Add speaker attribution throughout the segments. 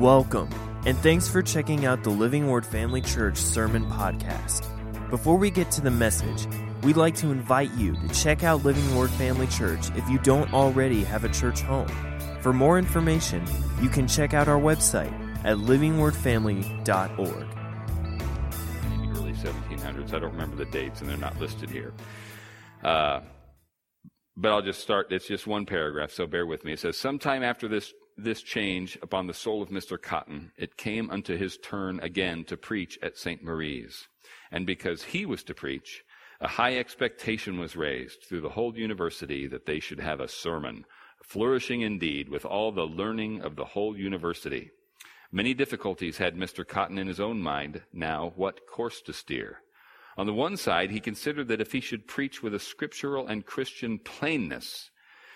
Speaker 1: Welcome, and thanks for checking out the Living Word Family Church Sermon Podcast. Before we get to the message, we'd like to invite you to check out Living Word Family Church if you don't already have a church home. For more information, you can check out our website at livingwordfamily.org.
Speaker 2: Early 1700s. I don't remember the dates, and they're not listed here. Uh, but I'll just start. It's just one paragraph, so bear with me. It says, Sometime after this, this change upon the soul of Mr. Cotton, it came unto his turn again to preach at St. Mary's. And because he was to preach, a high expectation was raised through the whole university that they should have a sermon, flourishing indeed with all the learning of the whole university. Many difficulties had Mr. Cotton in his own mind now what course to steer. On the one side, he considered that if he should preach with a scriptural and Christian plainness,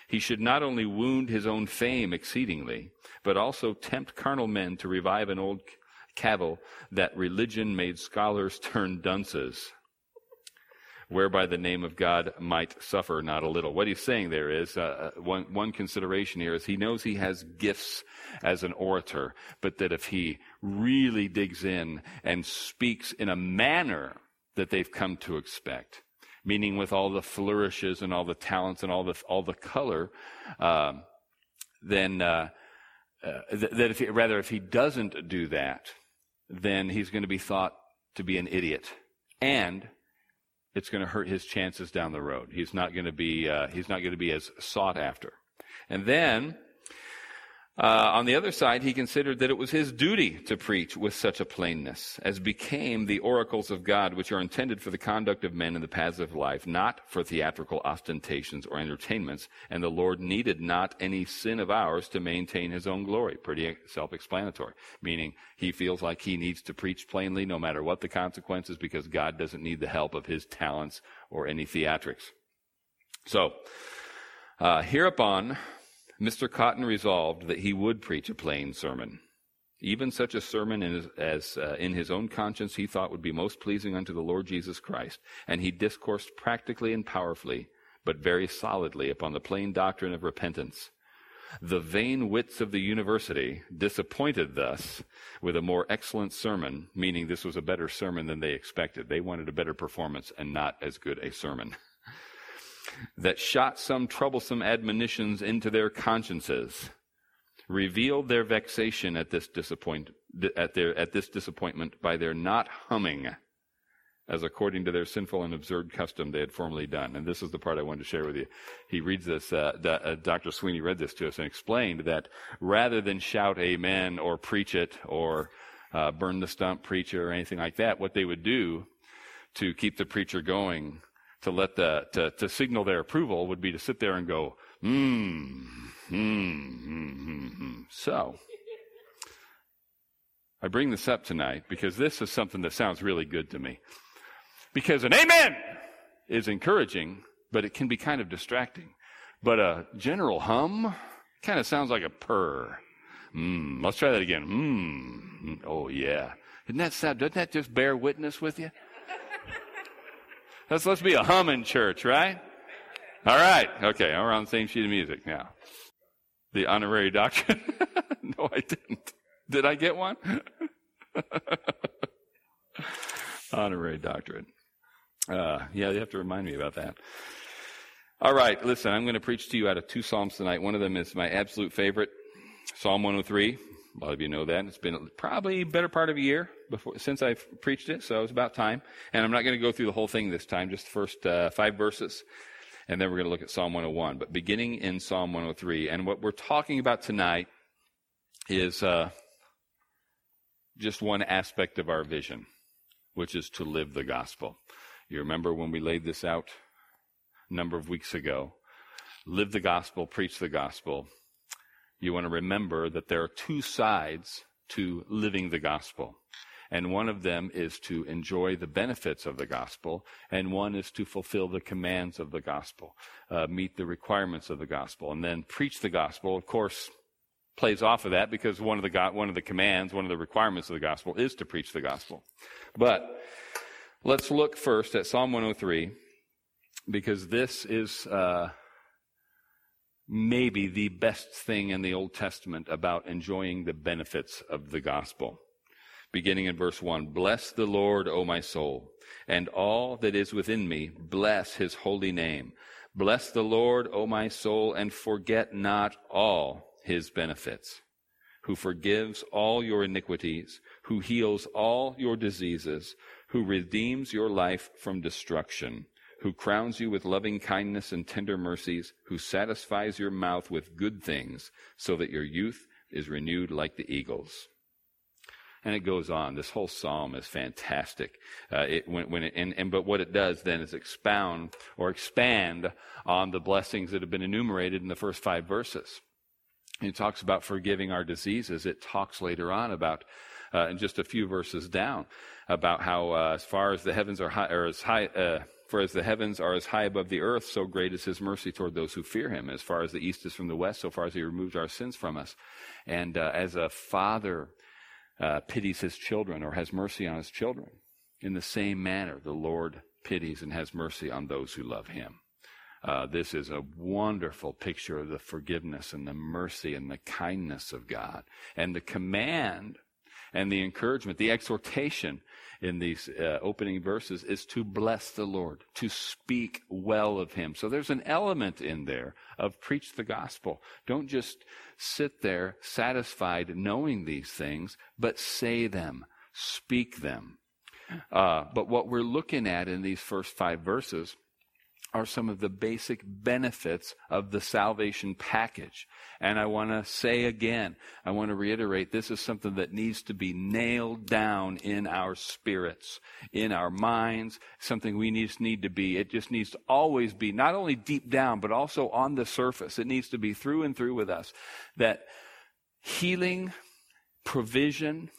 Speaker 2: he should not only wound his own fame exceedingly, but also tempt carnal men to revive an old cavil that religion made scholars turn dunces, whereby the name of God might suffer not a little. What he's saying there is uh, one, one consideration here is he knows he has gifts as an orator, but that if he really digs in and speaks in a manner that they've come to expect, meaning with all the flourishes and all the talents and all the all the color, uh, then uh, uh, th- that if he, rather if he doesn't do that, then he's going to be thought to be an idiot, and it's going to hurt his chances down the road. He's not going to be uh, he's not going to be as sought after, and then uh, on the other side, he considered that it was his duty to preach with such a plainness as became the oracles of God, which are intended for the conduct of men in the paths of life, not for theatrical ostentations or entertainments. And the Lord needed not any sin of ours to maintain his own glory. Pretty self explanatory. Meaning, he feels like he needs to preach plainly no matter what the consequences because God doesn't need the help of his talents or any theatrics. So, uh, hereupon, Mr. Cotton resolved that he would preach a plain sermon, even such a sermon as, as uh, in his own conscience he thought would be most pleasing unto the Lord Jesus Christ. And he discoursed practically and powerfully, but very solidly, upon the plain doctrine of repentance. The vain wits of the university, disappointed thus with a more excellent sermon, meaning this was a better sermon than they expected. They wanted a better performance and not as good a sermon that shot some troublesome admonitions into their consciences, revealed their vexation at this disappoint at their at this disappointment by their not humming as according to their sinful and absurd custom they had formerly done. And this is the part I wanted to share with you. He reads this, uh, uh, Dr. Sweeney read this to us and explained that rather than shout amen or preach it or uh, burn the stump preacher or anything like that, what they would do to keep the preacher going to let the to, to signal their approval would be to sit there and go, hmm, hmm, hmm, hmm. hmm. So I bring this up tonight because this is something that sounds really good to me. Because an amen is encouraging, but it can be kind of distracting. But a general hum kind of sounds like a purr. Mm, let's try that again. Mm, oh yeah. Isn't that sad? Doesn't that just bear witness with you? Let's, let's be a humming church, right? All right. Okay. We're on the same sheet of music now. The honorary doctrine. no, I didn't. Did I get one? honorary doctrine. Uh, yeah, you have to remind me about that. All right. Listen, I'm going to preach to you out of two Psalms tonight. One of them is my absolute favorite, Psalm 103. A lot of you know that. It's been probably a better part of a year before, since I've preached it, so it's about time. And I'm not going to go through the whole thing this time, just the first uh, five verses. And then we're going to look at Psalm 101. But beginning in Psalm 103. And what we're talking about tonight is uh, just one aspect of our vision, which is to live the gospel. You remember when we laid this out a number of weeks ago? Live the gospel, preach the gospel you want to remember that there are two sides to living the gospel. And one of them is to enjoy the benefits of the gospel, and one is to fulfill the commands of the gospel, uh, meet the requirements of the gospel, and then preach the gospel. Of course, plays off of that because one of the one of the commands, one of the requirements of the gospel is to preach the gospel. But let's look first at Psalm 103 because this is uh, maybe the best thing in the Old Testament about enjoying the benefits of the gospel. Beginning in verse 1 Bless the Lord, O my soul, and all that is within me, bless his holy name. Bless the Lord, O my soul, and forget not all his benefits, who forgives all your iniquities, who heals all your diseases, who redeems your life from destruction who crowns you with loving kindness and tender mercies, who satisfies your mouth with good things, so that your youth is renewed like the eagles. And it goes on. This whole psalm is fantastic. Uh, it, when, when it, and, and, but what it does then is expound or expand on the blessings that have been enumerated in the first five verses. It talks about forgiving our diseases. It talks later on about, uh, in just a few verses down, about how uh, as far as the heavens are high, or as high, uh, for as the heavens are as high above the earth, so great is his mercy toward those who fear him. As far as the east is from the west, so far as he removes our sins from us. And uh, as a father uh, pities his children or has mercy on his children, in the same manner, the Lord pities and has mercy on those who love him. Uh, this is a wonderful picture of the forgiveness and the mercy and the kindness of God. And the command and the encouragement, the exhortation in these uh, opening verses is to bless the Lord, to speak well of Him. So there's an element in there of preach the gospel. Don't just sit there satisfied knowing these things, but say them, speak them. Uh, but what we're looking at in these first five verses are some of the basic benefits of the salvation package. And I want to say again, I want to reiterate, this is something that needs to be nailed down in our spirits, in our minds, something we just need to be. It just needs to always be not only deep down, but also on the surface. It needs to be through and through with us that healing, provision,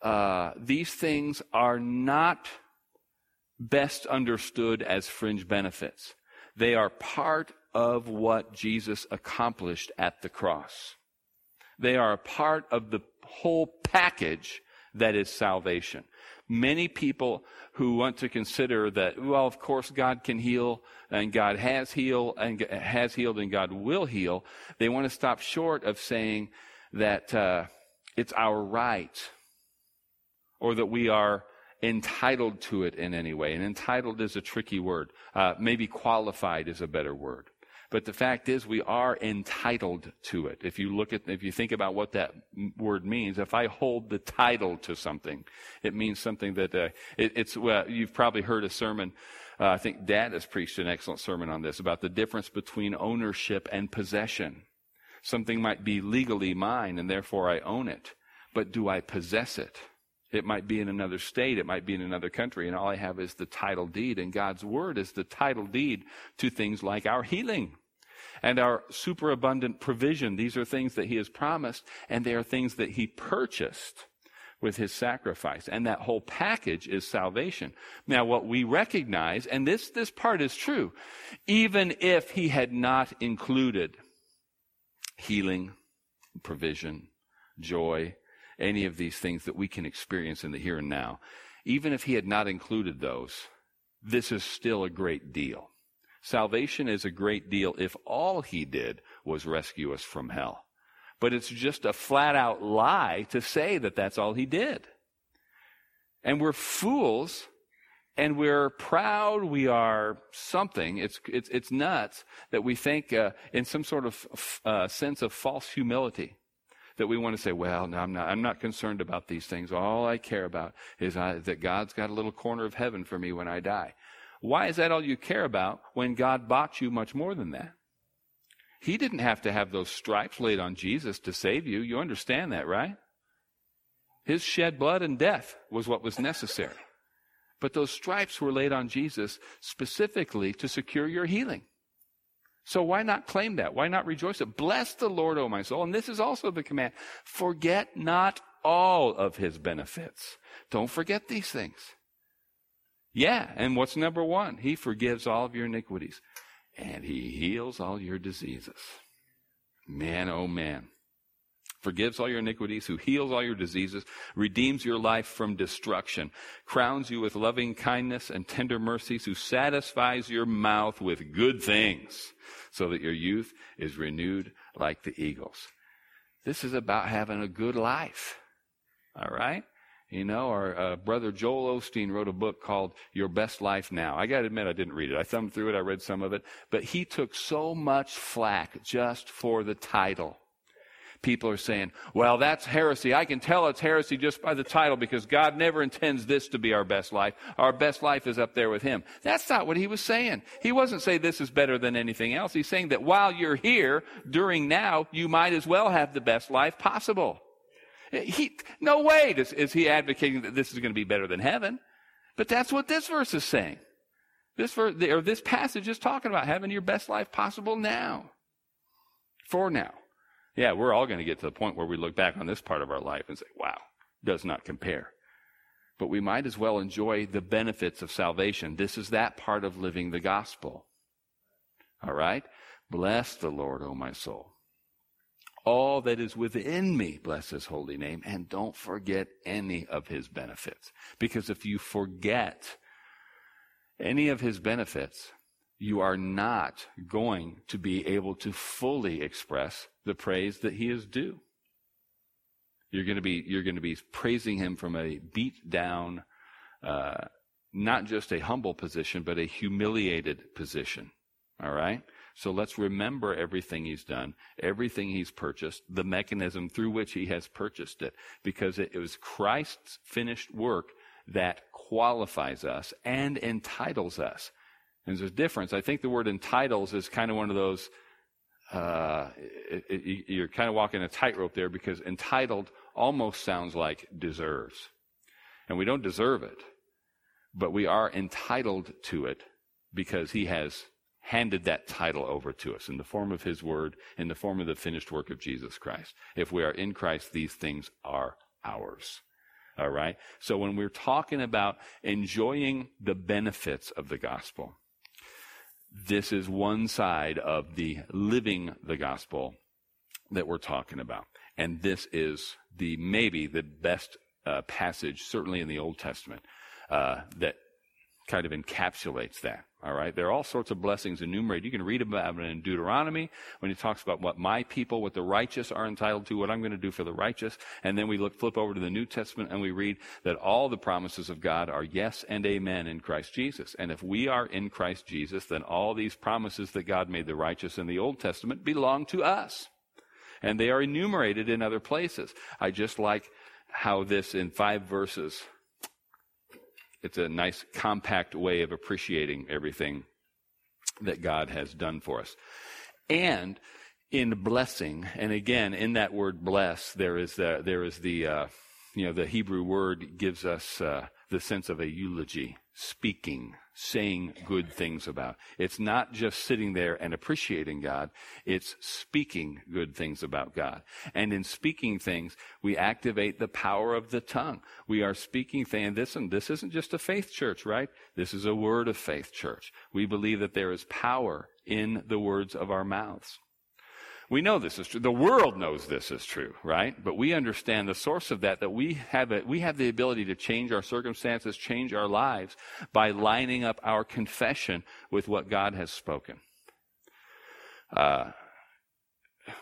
Speaker 2: uh, these things are not best understood as fringe benefits. They are part of what Jesus accomplished at the cross. They are a part of the whole package that is salvation. Many people who want to consider that, well, of course God can heal and God has healed and has healed and God will heal. They want to stop short of saying that uh, it's our right or that we are entitled to it in any way. And entitled is a tricky word. Uh, maybe qualified is a better word. But the fact is, we are entitled to it. If you look at, if you think about what that word means, if I hold the title to something, it means something that uh, it, it's. Well, you've probably heard a sermon. Uh, I think Dad has preached an excellent sermon on this about the difference between ownership and possession. Something might be legally mine, and therefore I own it, but do I possess it? It might be in another state, it might be in another country, and all I have is the title deed. And God's word is the title deed to things like our healing and our superabundant provision. These are things that He has promised, and they are things that He purchased with His sacrifice. And that whole package is salvation. Now, what we recognize, and this, this part is true, even if He had not included healing, provision, joy, any of these things that we can experience in the here and now, even if he had not included those, this is still a great deal. Salvation is a great deal if all he did was rescue us from hell. But it's just a flat out lie to say that that's all he did. And we're fools and we're proud, we are something. It's, it's, it's nuts that we think uh, in some sort of uh, sense of false humility that we want to say, well, no, I'm not, I'm not concerned about these things. All I care about is I, that God's got a little corner of heaven for me when I die. Why is that all you care about when God bought you much more than that? He didn't have to have those stripes laid on Jesus to save you. You understand that, right? His shed blood and death was what was necessary. But those stripes were laid on Jesus specifically to secure your healing. So why not claim that? Why not rejoice it? Bless the Lord, O my soul. And this is also the command. Forget not all of his benefits. Don't forget these things. Yeah, and what's number one? He forgives all of your iniquities and he heals all your diseases. Man, oh man. Forgives all your iniquities, who heals all your diseases, redeems your life from destruction, crowns you with loving kindness and tender mercies, who satisfies your mouth with good things, so that your youth is renewed like the eagles. This is about having a good life. All right? You know, our uh, brother Joel Osteen wrote a book called Your Best Life Now. I got to admit, I didn't read it. I thumbed through it, I read some of it, but he took so much flack just for the title. People are saying, well, that's heresy. I can tell it's heresy just by the title because God never intends this to be our best life. Our best life is up there with Him. That's not what he was saying. He wasn't saying this is better than anything else. He's saying that while you're here, during now, you might as well have the best life possible. He, no way does, is he advocating that this is going to be better than heaven. But that's what this verse is saying. This verse, or this passage is talking about having your best life possible now. For now. Yeah, we're all going to get to the point where we look back on this part of our life and say, wow, does not compare. But we might as well enjoy the benefits of salvation. This is that part of living the gospel. All right? Bless the Lord, O my soul all that is within me, bless his holy name, and don't forget any of his benefits. Because if you forget any of his benefits, you are not going to be able to fully express the praise that he is due. You're going to be, you're going to be praising him from a beat down, uh, not just a humble position, but a humiliated position. All right? So let's remember everything he's done, everything he's purchased, the mechanism through which he has purchased it, because it was Christ's finished work that qualifies us and entitles us. And there's a difference. I think the word entitles is kind of one of those, uh, it, it, you're kind of walking a tightrope there because entitled almost sounds like deserves. And we don't deserve it, but we are entitled to it because he has handed that title over to us in the form of his word, in the form of the finished work of Jesus Christ. If we are in Christ, these things are ours. All right? So when we're talking about enjoying the benefits of the gospel, this is one side of the living the gospel that we're talking about. And this is the maybe the best uh, passage, certainly in the Old Testament, uh, that kind of encapsulates that. All right. There are all sorts of blessings enumerated. You can read about it in Deuteronomy when he talks about what my people, what the righteous are entitled to, what I'm going to do for the righteous. And then we look, flip over to the New Testament and we read that all the promises of God are yes and amen in Christ Jesus. And if we are in Christ Jesus, then all these promises that God made the righteous in the Old Testament belong to us. And they are enumerated in other places. I just like how this in five verses it's a nice compact way of appreciating everything that God has done for us. And in blessing, and again, in that word bless, there is the, there is the, uh, you know, the Hebrew word gives us uh, the sense of a eulogy, speaking, saying good things about. It's not just sitting there and appreciating God, it's speaking good things about God. And in speaking things, we activate the power of the tongue. We are speaking things, this, and this isn't just a faith church, right? This is a word of faith church. We believe that there is power in the words of our mouths. We know this is true. The world knows this is true, right? But we understand the source of that, that we have, a, we have the ability to change our circumstances, change our lives by lining up our confession with what God has spoken. Uh,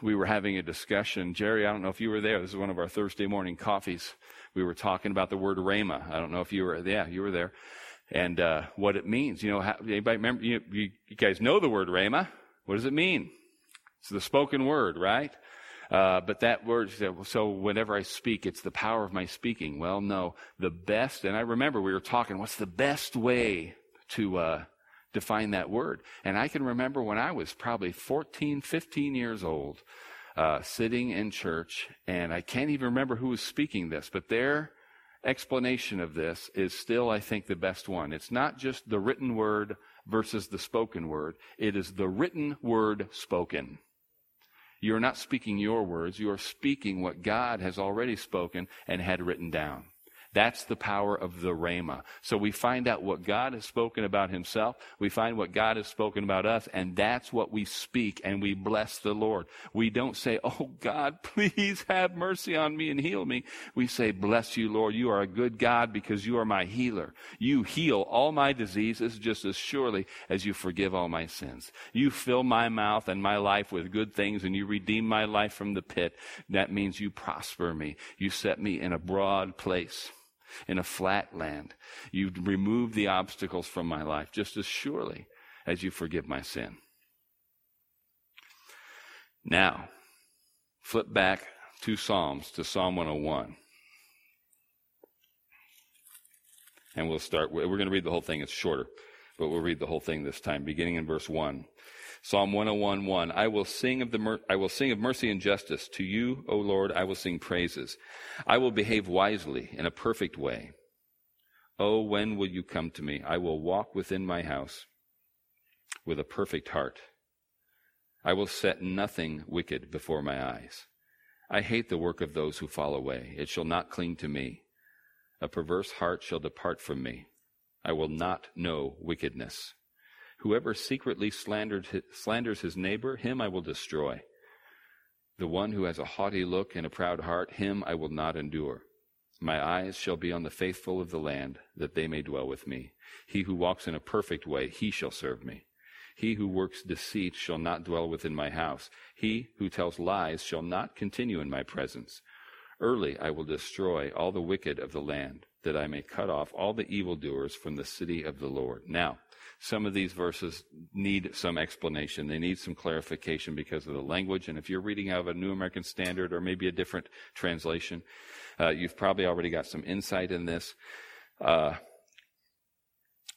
Speaker 2: we were having a discussion. Jerry, I don't know if you were there. This is one of our Thursday morning coffees. We were talking about the word rhema. I don't know if you were, yeah, you were there. And, uh, what it means. You know, how, anybody remember, you, you, guys know the word rhema. What does it mean? It's the spoken word, right? Uh, but that word, so whenever I speak, it's the power of my speaking. Well, no, the best, and I remember we were talking, what's the best way to uh, define that word? And I can remember when I was probably 14, 15 years old, uh, sitting in church, and I can't even remember who was speaking this, but their explanation of this is still, I think, the best one. It's not just the written word versus the spoken word, it is the written word spoken. You're not speaking your words. You are speaking what God has already spoken and had written down. That's the power of the Rhema. So we find out what God has spoken about himself. We find what God has spoken about us, and that's what we speak, and we bless the Lord. We don't say, Oh God, please have mercy on me and heal me. We say, Bless you, Lord. You are a good God because you are my healer. You heal all my diseases just as surely as you forgive all my sins. You fill my mouth and my life with good things, and you redeem my life from the pit. That means you prosper me. You set me in a broad place in a flat land. You remove the obstacles from my life just as surely as you forgive my sin. Now, flip back two Psalms to Psalm 101. And we'll start, we're going to read the whole thing. It's shorter, but we'll read the whole thing this time, beginning in verse 1. Psalm 101, 1. I will sing of the mer- I will sing of mercy and justice. To you, O Lord, I will sing praises. I will behave wisely in a perfect way. Oh, when will you come to me? I will walk within my house with a perfect heart. I will set nothing wicked before my eyes. I hate the work of those who fall away. It shall not cling to me. A perverse heart shall depart from me. I will not know wickedness. Whoever secretly slanders his neighbor, him I will destroy. The one who has a haughty look and a proud heart, him I will not endure. My eyes shall be on the faithful of the land, that they may dwell with me. He who walks in a perfect way, he shall serve me. He who works deceit shall not dwell within my house. He who tells lies shall not continue in my presence. Early I will destroy all the wicked of the land, that I may cut off all the evildoers from the city of the Lord. Now, some of these verses need some explanation. They need some clarification because of the language. And if you're reading out of a New American Standard or maybe a different translation, uh, you've probably already got some insight in this. Uh,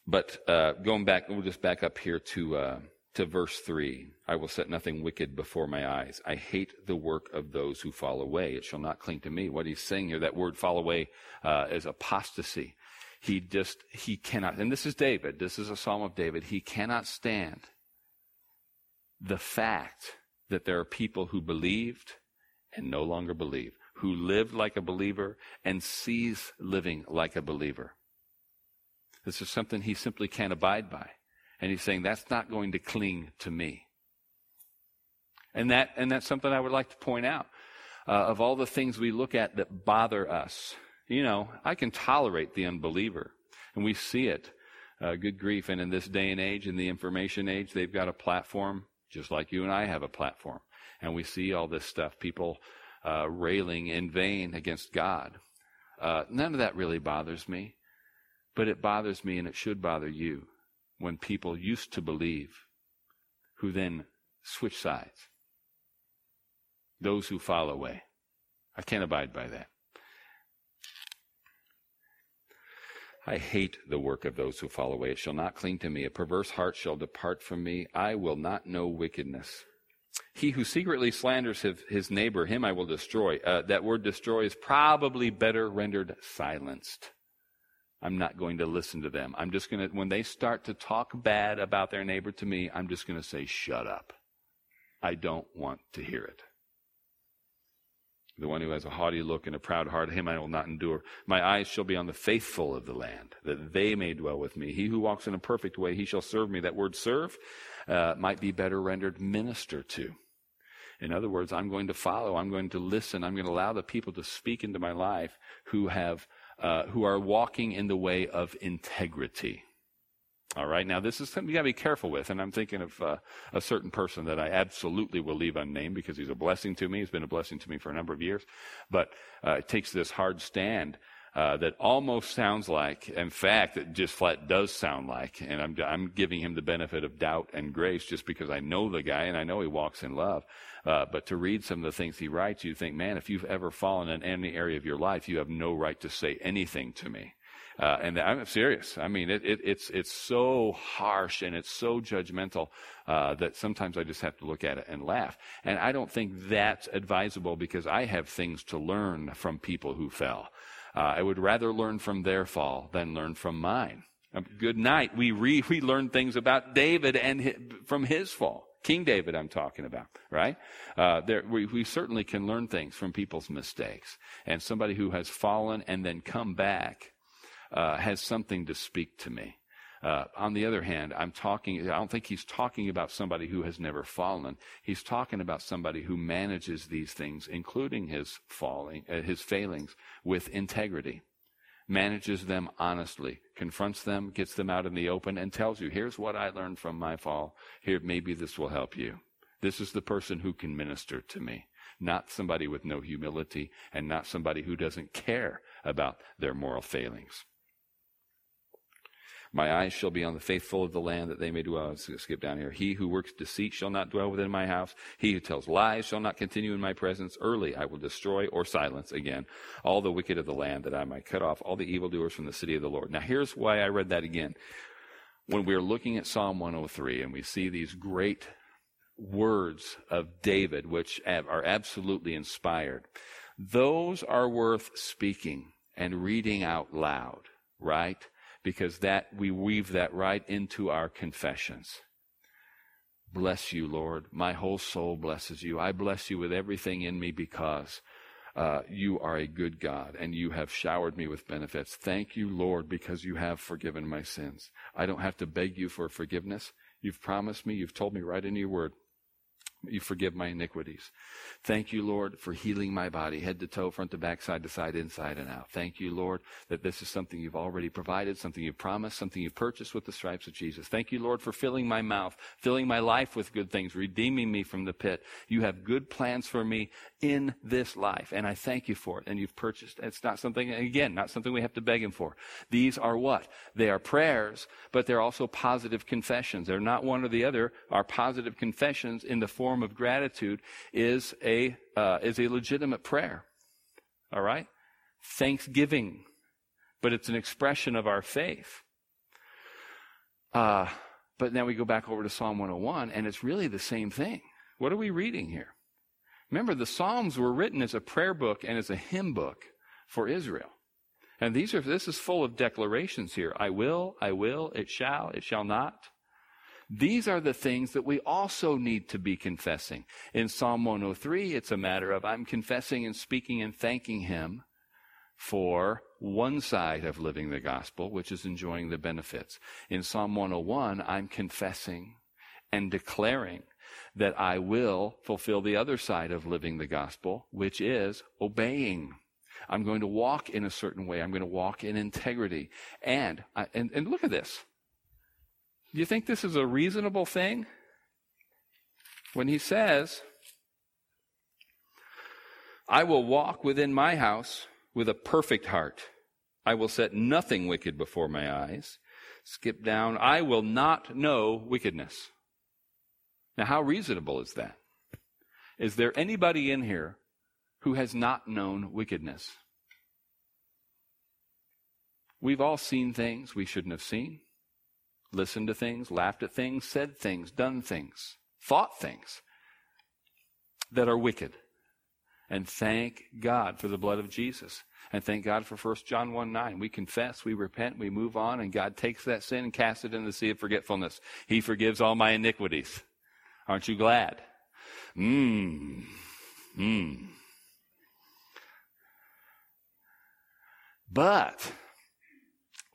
Speaker 2: but uh, going back, we'll just back up here to uh, to verse three. I will set nothing wicked before my eyes. I hate the work of those who fall away. It shall not cling to me. What he's saying here, that word "fall away" uh, is apostasy. He just, he cannot, and this is David, this is a psalm of David, he cannot stand the fact that there are people who believed and no longer believe, who lived like a believer and sees living like a believer. This is something he simply can't abide by. And he's saying that's not going to cling to me. And that, and that's something I would like to point out. Uh, of all the things we look at that bother us, you know, I can tolerate the unbeliever. And we see it. Uh, good grief. And in this day and age, in the information age, they've got a platform just like you and I have a platform. And we see all this stuff, people uh, railing in vain against God. Uh, none of that really bothers me. But it bothers me and it should bother you when people used to believe who then switch sides. Those who fall away. I can't abide by that. I hate the work of those who fall away. It shall not cling to me. A perverse heart shall depart from me. I will not know wickedness. He who secretly slanders his, neighbor, him I will destroy. Uh, that word destroy is probably better rendered silenced. I'm not going to listen to them. I'm just going to, when they start to talk bad about their neighbor to me, I'm just going to say, shut up. I don't want to hear it. The one who has a haughty look and a proud heart, him I will not endure. My eyes shall be on the faithful of the land, that they may dwell with me. He who walks in a perfect way, he shall serve me. That word serve uh, might be better rendered minister to. In other words, I'm going to follow, I'm going to listen, I'm going to allow the people to speak into my life who have, uh, who are walking in the way of integrity. All right. Now, this is something you got to be careful with. And I'm thinking of uh, a certain person that I absolutely will leave unnamed because he's a blessing to me. He's been a blessing to me for a number of years. But uh, it takes this hard stand uh, that almost sounds like, in fact, it just flat does sound like, and I'm, I'm giving him the benefit of doubt and grace just because I know the guy and I know he walks in love. Uh, but to read some of the things he writes, you think, man, if you've ever fallen in any area of your life, you have no right to say anything to me. Uh, and I'm serious. I mean, it, it, it's, it's so harsh and it's so judgmental uh, that sometimes I just have to look at it and laugh. And I don't think that's advisable because I have things to learn from people who fell. Uh, I would rather learn from their fall than learn from mine. Um, good night. We re, we learn things about David and his, from his fall. King David, I'm talking about, right? Uh, there, we, we certainly can learn things from people's mistakes. And somebody who has fallen and then come back uh, has something to speak to me. Uh, on the other hand, I'm talking, I don't think he's talking about somebody who has never fallen. He's talking about somebody who manages these things, including his falling, uh, his failings, with integrity. Manages them honestly, confronts them, gets them out in the open, and tells you, here's what I learned from my fall. Here, maybe this will help you. This is the person who can minister to me, not somebody with no humility and not somebody who doesn't care about their moral failings. My eyes shall be on the faithful of the land that they may dwell. Let's skip down here. He who works deceit shall not dwell within my house. He who tells lies shall not continue in my presence. Early I will destroy or silence again all the wicked of the land that I might cut off all the evildoers from the city of the Lord. Now here's why I read that again. When we're looking at Psalm 103 and we see these great words of David, which are absolutely inspired, those are worth speaking and reading out loud, right? Because that we weave that right into our confessions. Bless you, Lord. My whole soul blesses you. I bless you with everything in me because uh, you are a good God and you have showered me with benefits. Thank you, Lord, because you have forgiven my sins. I don't have to beg you for forgiveness. You've promised me. You've told me right in your word. You forgive my iniquities. Thank you, Lord, for healing my body, head to toe, front to back, side to side, inside and out. Thank you, Lord, that this is something you've already provided, something you've promised, something you've purchased with the stripes of Jesus. Thank you, Lord, for filling my mouth, filling my life with good things, redeeming me from the pit. You have good plans for me in this life, and I thank you for it. And you've purchased. It's not something, again, not something we have to beg Him for. These are what? They are prayers, but they're also positive confessions. They're not one or the other. Our positive confessions in the form of gratitude is a, uh, is a legitimate prayer. All right? Thanksgiving. But it's an expression of our faith. Uh, but now we go back over to Psalm 101, and it's really the same thing. What are we reading here? Remember, the Psalms were written as a prayer book and as a hymn book for Israel. And these are, this is full of declarations here. I will, I will, it shall, it shall not. These are the things that we also need to be confessing. In Psalm 103, it's a matter of I'm confessing and speaking and thanking Him for one side of living the gospel, which is enjoying the benefits. In Psalm 101, I'm confessing and declaring that I will fulfill the other side of living the gospel, which is obeying. I'm going to walk in a certain way. I'm going to walk in integrity. And, and, and look at this. Do you think this is a reasonable thing? When he says, I will walk within my house with a perfect heart. I will set nothing wicked before my eyes. Skip down. I will not know wickedness. Now, how reasonable is that? Is there anybody in here who has not known wickedness? We've all seen things we shouldn't have seen listened to things, laughed at things, said things, done things, thought things that are wicked. And thank God for the blood of Jesus. And thank God for 1 John 1 9. We confess, we repent, we move on, and God takes that sin and casts it in the sea of forgetfulness. He forgives all my iniquities. Aren't you glad? Mmm. Mmm. But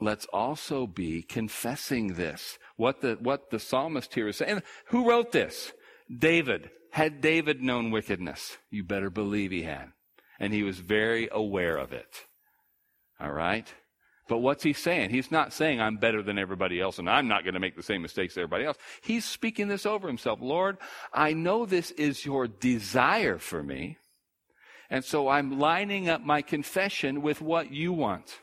Speaker 2: let's also be confessing this. What the, what the psalmist here is saying. Who wrote this? David. Had David known wickedness? You better believe he had. And he was very aware of it. All right? But what's he saying? He's not saying I'm better than everybody else and I'm not going to make the same mistakes as everybody else. He's speaking this over himself. Lord, I know this is your desire for me. And so I'm lining up my confession with what you want.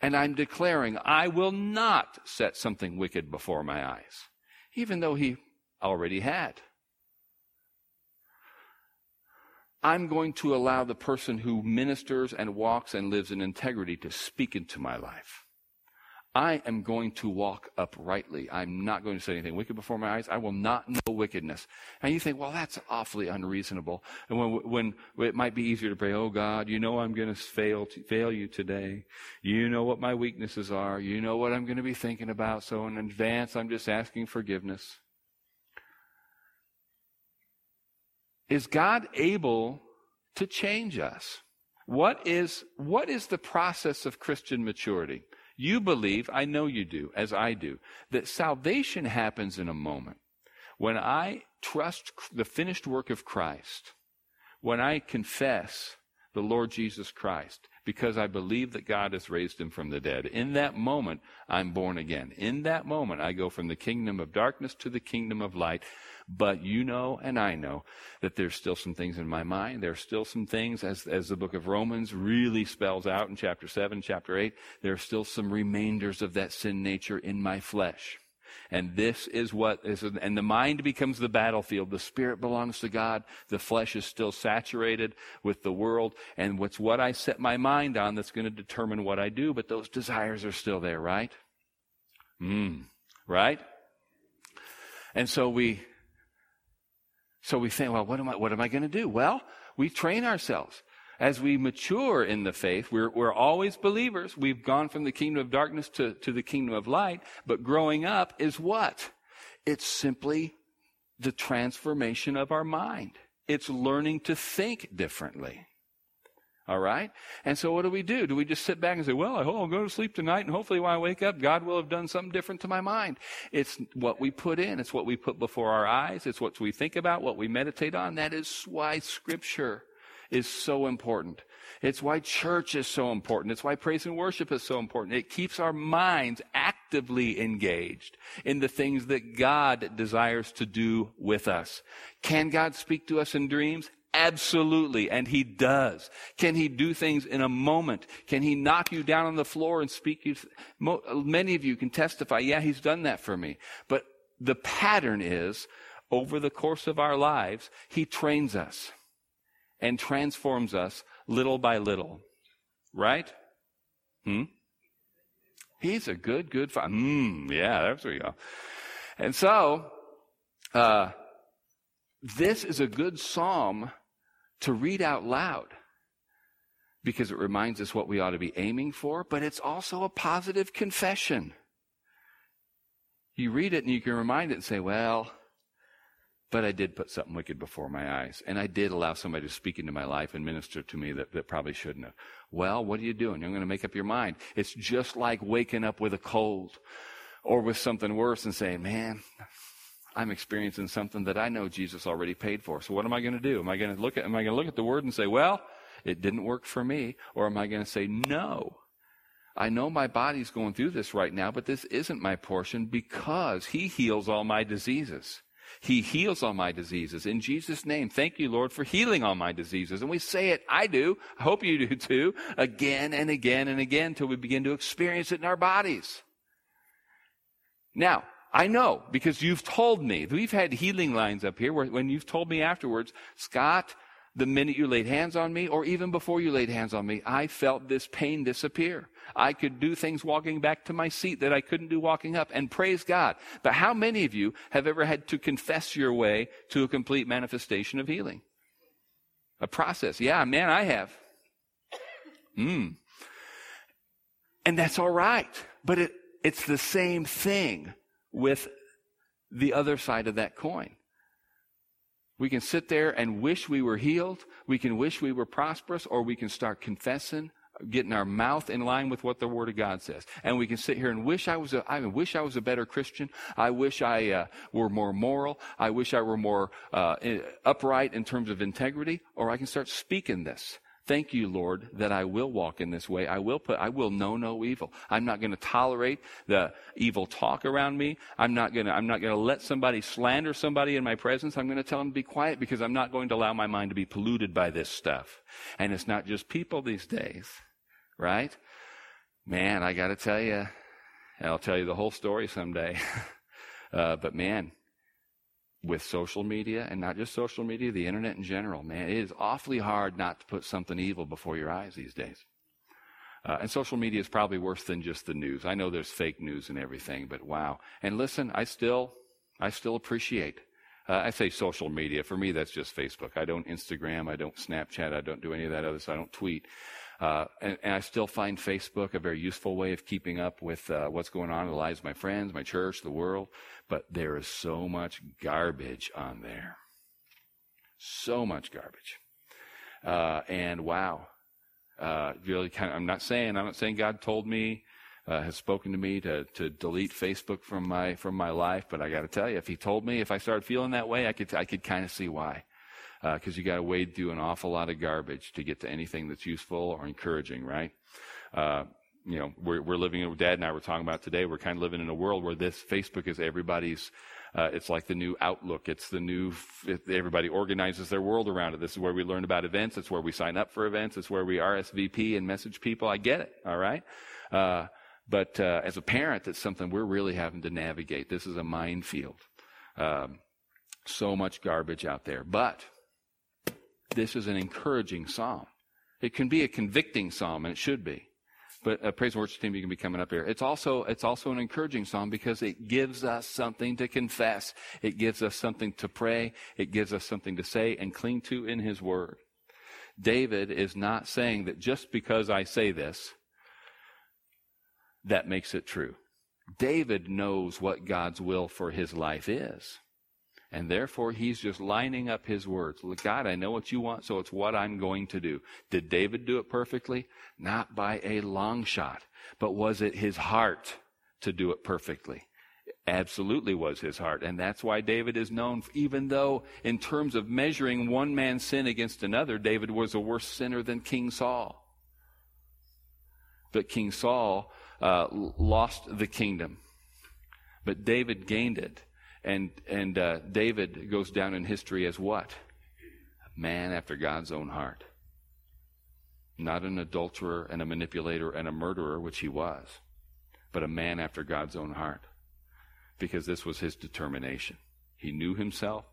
Speaker 2: And I'm declaring, I will not set something wicked before my eyes, even though he already had. I'm going to allow the person who ministers and walks and lives in integrity to speak into my life. I am going to walk uprightly. I'm not going to say anything wicked before my eyes. I will not know wickedness. And you think, well, that's awfully unreasonable. And when, when it might be easier to pray, oh God, you know I'm going to fail, fail you today. You know what my weaknesses are. You know what I'm going to be thinking about. So in advance, I'm just asking forgiveness. Is God able to change us? What is, what is the process of Christian maturity? You believe, I know you do, as I do, that salvation happens in a moment. When I trust the finished work of Christ, when I confess the Lord Jesus Christ, because I believe that God has raised him from the dead. In that moment, I'm born again. In that moment, I go from the kingdom of darkness to the kingdom of light. But you know, and I know, that there's still some things in my mind. There's still some things, as, as the book of Romans really spells out in chapter 7, chapter 8, there are still some remainders of that sin nature in my flesh. And this is what is, and the mind becomes the battlefield. The spirit belongs to God. The flesh is still saturated with the world. And what's what I set my mind on that's going to determine what I do. But those desires are still there, right? Hmm. Right? And so we, so we think, well, what am I, what am I going to do? Well, we train ourselves. As we mature in the faith, we're, we're always believers. We've gone from the kingdom of darkness to, to the kingdom of light. But growing up is what? It's simply the transformation of our mind. It's learning to think differently. All right? And so what do we do? Do we just sit back and say, well, I hope I'll go to sleep tonight and hopefully when I wake up, God will have done something different to my mind. It's what we put in. It's what we put before our eyes. It's what we think about, what we meditate on. That is why scripture is so important. It's why church is so important. It's why praise and worship is so important. It keeps our minds actively engaged in the things that God desires to do with us. Can God speak to us in dreams? Absolutely. And he does. Can he do things in a moment? Can he knock you down on the floor and speak you? Many of you can testify, yeah, he's done that for me. But the pattern is over the course of our lives, he trains us and transforms us little by little. Right? Hmm? He's a good, good father. Hmm, yeah, there we go. And so, uh, this is a good psalm to read out loud because it reminds us what we ought to be aiming for, but it's also a positive confession. You read it and you can remind it and say, well, but I did put something wicked before my eyes. And I did allow somebody to speak into my life and minister to me that, that probably shouldn't have. Well, what are you doing? You're going to make up your mind. It's just like waking up with a cold or with something worse and saying, man, I'm experiencing something that I know Jesus already paid for. So what am I going to do? Am I going to look at, am I going to look at the word and say, well, it didn't work for me? Or am I going to say, no, I know my body's going through this right now, but this isn't my portion because he heals all my diseases. He heals all my diseases. In Jesus' name, thank you, Lord, for healing all my diseases. And we say it, I do, I hope you do too, again and again and again until we begin to experience it in our bodies. Now, I know because you've told me. We've had healing lines up here where when you've told me afterwards, Scott, the minute you laid hands on me, or even before you laid hands on me, I felt this pain disappear. I could do things walking back to my seat that I couldn't do walking up, and praise God. But how many of you have ever had to confess your way to a complete manifestation of healing? A process. Yeah, man, I have. Hmm. And that's all right. But it, it's the same thing with the other side of that coin. We can sit there and wish we were healed. We can wish we were prosperous, or we can start confessing, getting our mouth in line with what the Word of God says. And we can sit here and wish I was a, I wish I was a better Christian. I wish I uh, were more moral. I wish I were more uh, upright in terms of integrity. Or I can start speaking this. Thank you, Lord, that I will walk in this way. I will put, I will know no evil. I'm not going to tolerate the evil talk around me. I'm not going to, I'm not going to let somebody slander somebody in my presence. I'm going to tell them to be quiet because I'm not going to allow my mind to be polluted by this stuff. And it's not just people these days, right? Man, I got to tell you, I'll tell you the whole story someday. uh, but man, with social media and not just social media, the internet in general, man, it is awfully hard not to put something evil before your eyes these days. Uh, and social media is probably worse than just the news. I know there's fake news and everything, but wow. And listen, I still, I still appreciate. Uh, I say social media. For me, that's just Facebook. I don't Instagram. I don't Snapchat. I don't do any of that other. So I don't tweet. Uh, and, and, I still find Facebook a very useful way of keeping up with uh, what's going on in the lives of my friends, my church, the world. But there is so much garbage on there. So much garbage. Uh, and wow, uh, really kind of, I'm not saying, I'm not saying God told me, uh, has spoken to me to, to delete Facebook from my, from my life, but I got to tell you, if he told me, if I started feeling that way, I could, I could kind of see why. Because uh, you got to wade through an awful lot of garbage to get to anything that's useful or encouraging, right? Uh, you know, we're, we're living, Dad and I were talking about today, we're kind of living in a world where this Facebook is everybody's uh, it's like the new Outlook. It's the new, it, everybody organizes their world around it. This is where we learn about events. It's where we sign up for events. It's where we RSVP and message people. I get it. All right. Uh, but uh, as a parent, it's something we're really having to navigate. This is a minefield. Um, so much garbage out there. But this is an encouraging psalm. It can be a convicting psalm, and it should be. But uh, praise and worship team, you can be coming up here. It's also it's also an encouraging psalm because it gives us something to confess. It gives us something to pray. It gives us something to say and cling to in His Word. David is not saying that just because I say this, that makes it true. David knows what God's will for his life is. And therefore, he's just lining up his words. God, I know what you want, so it's what I'm going to do. Did David do it perfectly? Not by a long shot. But was it his heart to do it perfectly? Absolutely was his heart. And that's why David is known, even though in terms of measuring one man's sin against another, David was a worse sinner than King Saul. But King Saul uh, lost the kingdom. But David gained it and, and uh, David goes down in history as what? A man after God's own heart. Not an adulterer and a manipulator and a murderer, which he was, but a man after God's own heart. Because this was his determination. He knew himself.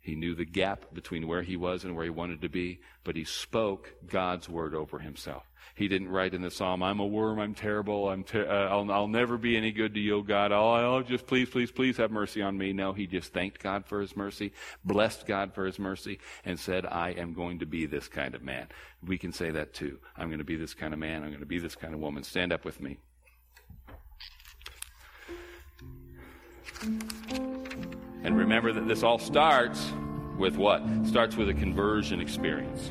Speaker 2: He knew the gap between where he was and where he wanted to be, but he spoke God's word over himself. He didn't write in the psalm, I'm a worm, I'm terrible, I'm ter- uh, I'll, I'll never be any good to you, God. Oh, oh, just please, please, please have mercy on me. No, he just thanked God for his mercy, blessed God for his mercy, and said, I am going to be this kind of man. We can say that too. I'm going to be this kind of man. I'm going to be this kind of woman. Stand up with me. And remember that this all starts with what? Starts with a conversion experience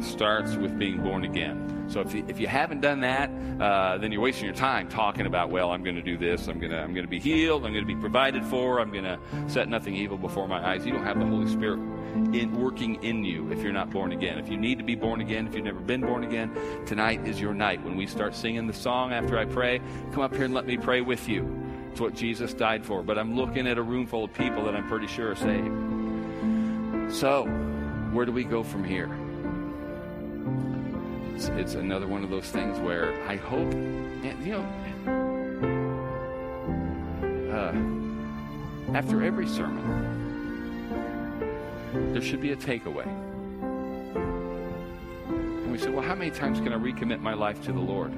Speaker 2: starts with being born again. So if you, if you haven't done that, uh, then you're wasting your time talking about, well, I'm going to do this, I'm going to I'm going to be healed, I'm going to be provided for, I'm going to set nothing evil before my eyes. You don't have the Holy Spirit in working in you if you're not born again. If you need to be born again, if you've never been born again, tonight is your night. When we start singing the song after I pray, come up here and let me pray with you. What Jesus died for. But I'm looking at a room full of people that I'm pretty sure are saved. So, where do we go from here? it's, it's another one of those things where I hope, you know, uh, after every sermon, there should be a takeaway. And we say, well, how many times can I recommit my life to the Lord?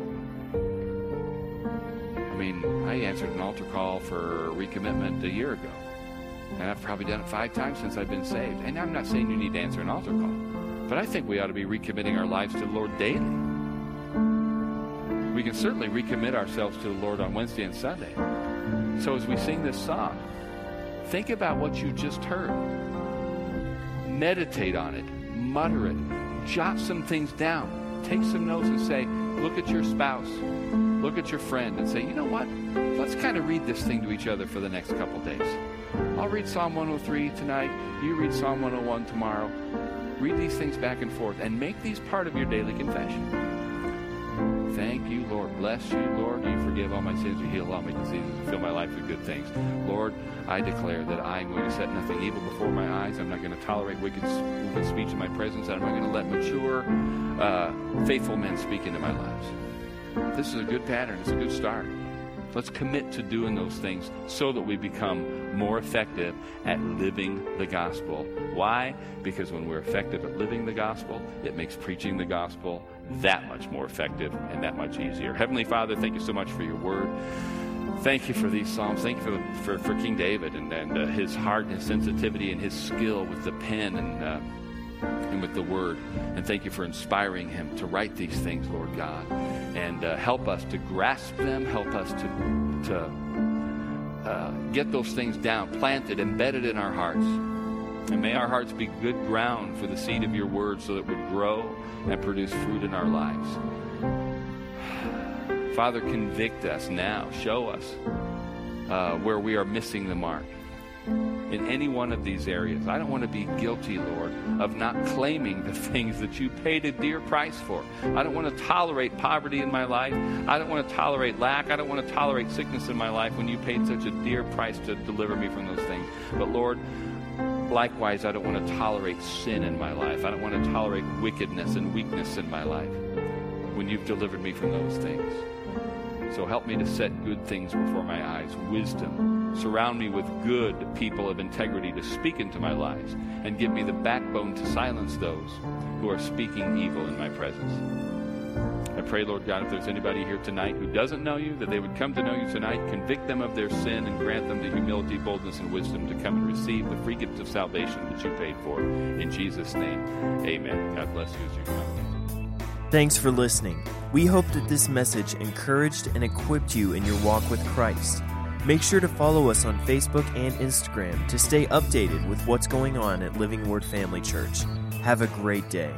Speaker 2: I mean, I answered an altar call for recommitment a year ago. And I've probably done it five times since I've been saved. And I'm not saying you need to answer an altar call. But I think we ought to be recommitting our lives to the Lord daily. We can certainly recommit ourselves to the Lord on Wednesday and Sunday. So as we sing this song, think about what you just heard. Meditate on it, mutter it, jot some things down, take some notes and say, look at your spouse, look at your friend, and say, you know what? Let's kind of read this thing to each other for the next couple days. I'll read Psalm 103 tonight. You read Psalm 101 tomorrow. Read these things back and forth and make these part of your daily confession. Thank you, Lord. Bless you, Lord. You forgive all my sins. You heal all my diseases and fill my life with good things. Lord, I declare that I'm going to set nothing evil before my eyes. I'm not going to tolerate wicked, wicked speech in my presence. I'm not going to let mature, uh, faithful men speak into my lives. This is a good pattern. It's a good start. Let's commit to doing those things so that we become more effective at living the gospel. Why? Because when we're effective at living the gospel, it makes preaching the gospel that much more effective and that much easier. Heavenly Father, thank you so much for your word. Thank you for these Psalms. Thank you for, for, for King David and, and uh, his heart and his sensitivity and his skill with the pen and. Uh, and with the word. And thank you for inspiring him to write these things, Lord God. And uh, help us to grasp them, help us to, to uh, get those things down, planted, embedded in our hearts. And may our hearts be good ground for the seed of your word so that it would grow and produce fruit in our lives. Father, convict us now. Show us uh, where we are missing the mark in any one of these areas. I don't want to be guilty, Lord, of not claiming the things that you paid a dear price for. I don't want to tolerate poverty in my life. I don't want to tolerate lack. I don't want to tolerate sickness in my life when you paid such a dear price to deliver me from those things. But Lord, likewise, I don't want to tolerate sin in my life. I don't want to tolerate wickedness and weakness in my life when you've delivered me from those things. So help me to set good things before my eyes, wisdom. Surround me with good people of integrity to speak into my lives, and give me the backbone to silence those who are speaking evil in my presence. I pray, Lord God, if there's anybody here tonight who doesn't know you, that they would come to know you tonight, convict them of their sin, and grant them the humility, boldness, and wisdom to come and receive the free gift of salvation that you paid for. In Jesus' name, amen. God bless you as you come.
Speaker 1: Thanks for listening. We hope that this message encouraged and equipped you in your walk with Christ. Make sure to follow us on Facebook and Instagram to stay updated with what's going on at Living Word Family Church. Have a great day.